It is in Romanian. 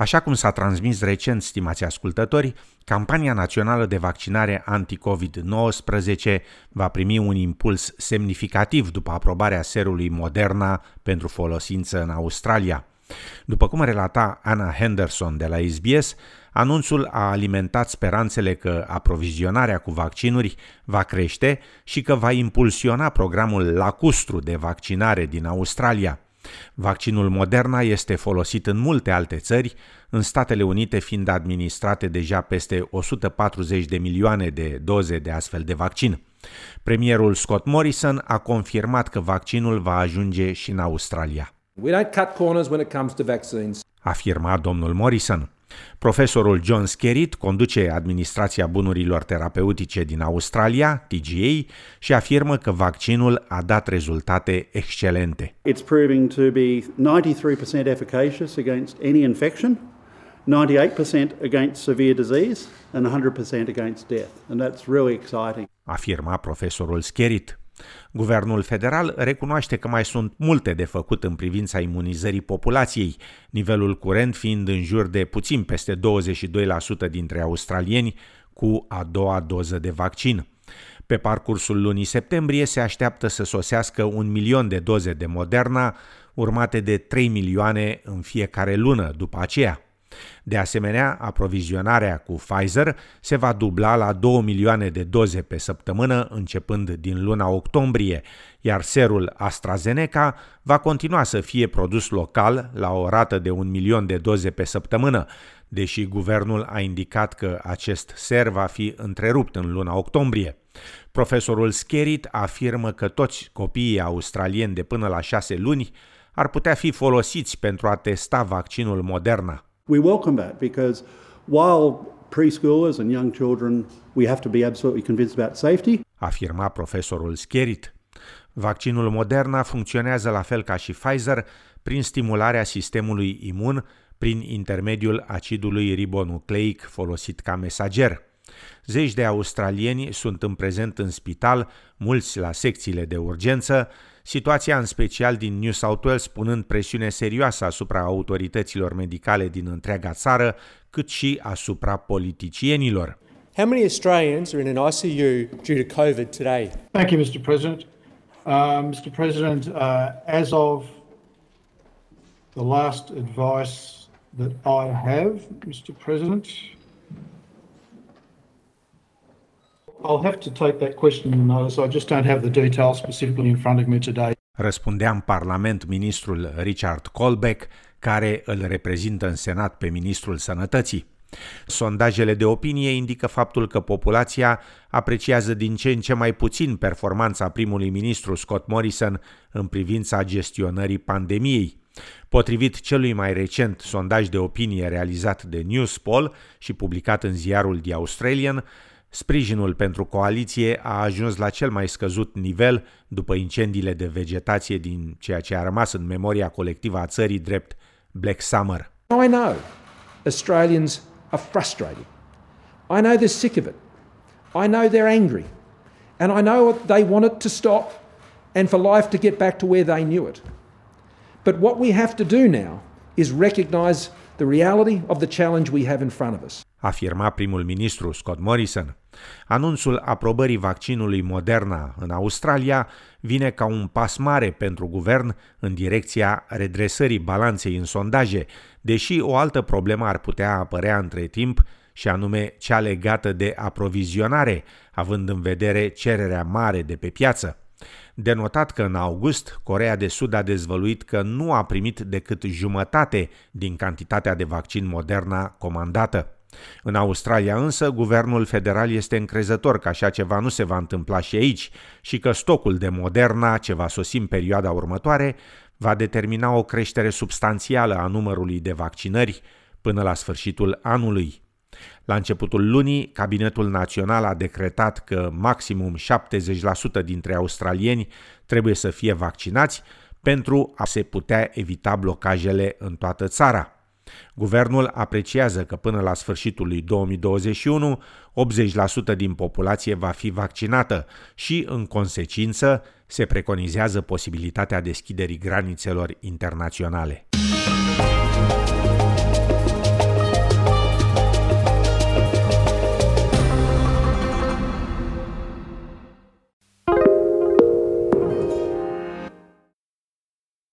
Așa cum s-a transmis recent, stimați ascultători, campania națională de vaccinare anti-COVID-19 va primi un impuls semnificativ după aprobarea serului Moderna pentru folosință în Australia. După cum relata Anna Henderson de la SBS, anunțul a alimentat speranțele că aprovizionarea cu vaccinuri va crește și că va impulsiona programul lacustru de vaccinare din Australia – Vaccinul Moderna este folosit în multe alte țări, în Statele Unite fiind administrate deja peste 140 de milioane de doze de astfel de vaccin. Premierul Scott Morrison a confirmat că vaccinul va ajunge și în Australia. We don't cut corners when it comes to vaccines. Afirma domnul Morrison. Profesorul John Skerritt conduce Administrația Bunurilor Terapeutice din Australia, TGA, și afirmă că vaccinul a dat rezultate excelente. It's proving to be 93% efficacious against any infection, 98% against severe disease and 100% against death. And that's really exciting. Afirma profesorul Skerritt. Guvernul federal recunoaște că mai sunt multe de făcut în privința imunizării populației, nivelul curent fiind în jur de puțin peste 22% dintre australieni cu a doua doză de vaccin. Pe parcursul lunii septembrie se așteaptă să sosească un milion de doze de Moderna, urmate de 3 milioane în fiecare lună după aceea. De asemenea, aprovizionarea cu Pfizer se va dubla la 2 milioane de doze pe săptămână începând din luna octombrie, iar serul AstraZeneca va continua să fie produs local la o rată de un milion de doze pe săptămână, deși guvernul a indicat că acest ser va fi întrerupt în luna octombrie. Profesorul Skerritt afirmă că toți copiii australieni de până la șase luni ar putea fi folosiți pentru a testa vaccinul Moderna. We welcome that because while preschoolers and young children, we have to be absolutely convinced about safety. Afirma profesorul Skerit. Vaccinul Moderna funcționează la fel ca și Pfizer prin stimularea sistemului imun prin intermediul acidului ribonucleic folosit ca mesager. Zeci de australieni sunt în prezent în spital, mulți la secțiile de urgență, situația în special din New South Wales punând presiune serioasă asupra autorităților medicale din întreaga țară, cât și asupra politicienilor. How many Australians are in an ICU due to COVID today? Thank you, Mr. President. Uh, Mr. President, uh, as of the last advice that I have, Mr. President, I'll have to take that question in notice. I just don't have the details specifically in front of me today. Răspundea în Parlament ministrul Richard Colbeck, care îl reprezintă în Senat pe ministrul Sănătății. Sondajele de opinie indică faptul că populația apreciază din ce în ce mai puțin performanța primului ministru Scott Morrison în privința gestionării pandemiei. Potrivit celui mai recent sondaj de opinie realizat de Newspoll și publicat în ziarul The Australian, Sprijinul pentru coaliție a ajuns la cel mai scăzut nivel după incendiile de vegetație din ceea ce a rămas în memoria colectivă a țării drept Black Summer. I know Australians are frustrated. I know they're sick of it. I know they're angry. And I know they want it to stop and for life to get back to where they knew it. But what we have to do now is recognize the reality of the challenge we have in front of us. Afirma primul ministru Scott Morrison. Anunțul aprobării vaccinului Moderna în Australia vine ca un pas mare pentru guvern în direcția redresării balanței în sondaje, deși o altă problemă ar putea apărea între timp și anume cea legată de aprovizionare, având în vedere cererea mare de pe piață. Denotat că în august Corea de Sud a dezvăluit că nu a primit decât jumătate din cantitatea de vaccin Moderna comandată. În Australia însă, guvernul federal este încrezător că așa ceva nu se va întâmpla și aici și că stocul de Moderna, ce va sosi în perioada următoare, va determina o creștere substanțială a numărului de vaccinări până la sfârșitul anului. La începutul lunii, Cabinetul Național a decretat că maximum 70% dintre australieni trebuie să fie vaccinați pentru a se putea evita blocajele în toată țara. Guvernul apreciază că până la sfârșitul lui 2021, 80% din populație va fi vaccinată și, în consecință, se preconizează posibilitatea deschiderii granițelor internaționale.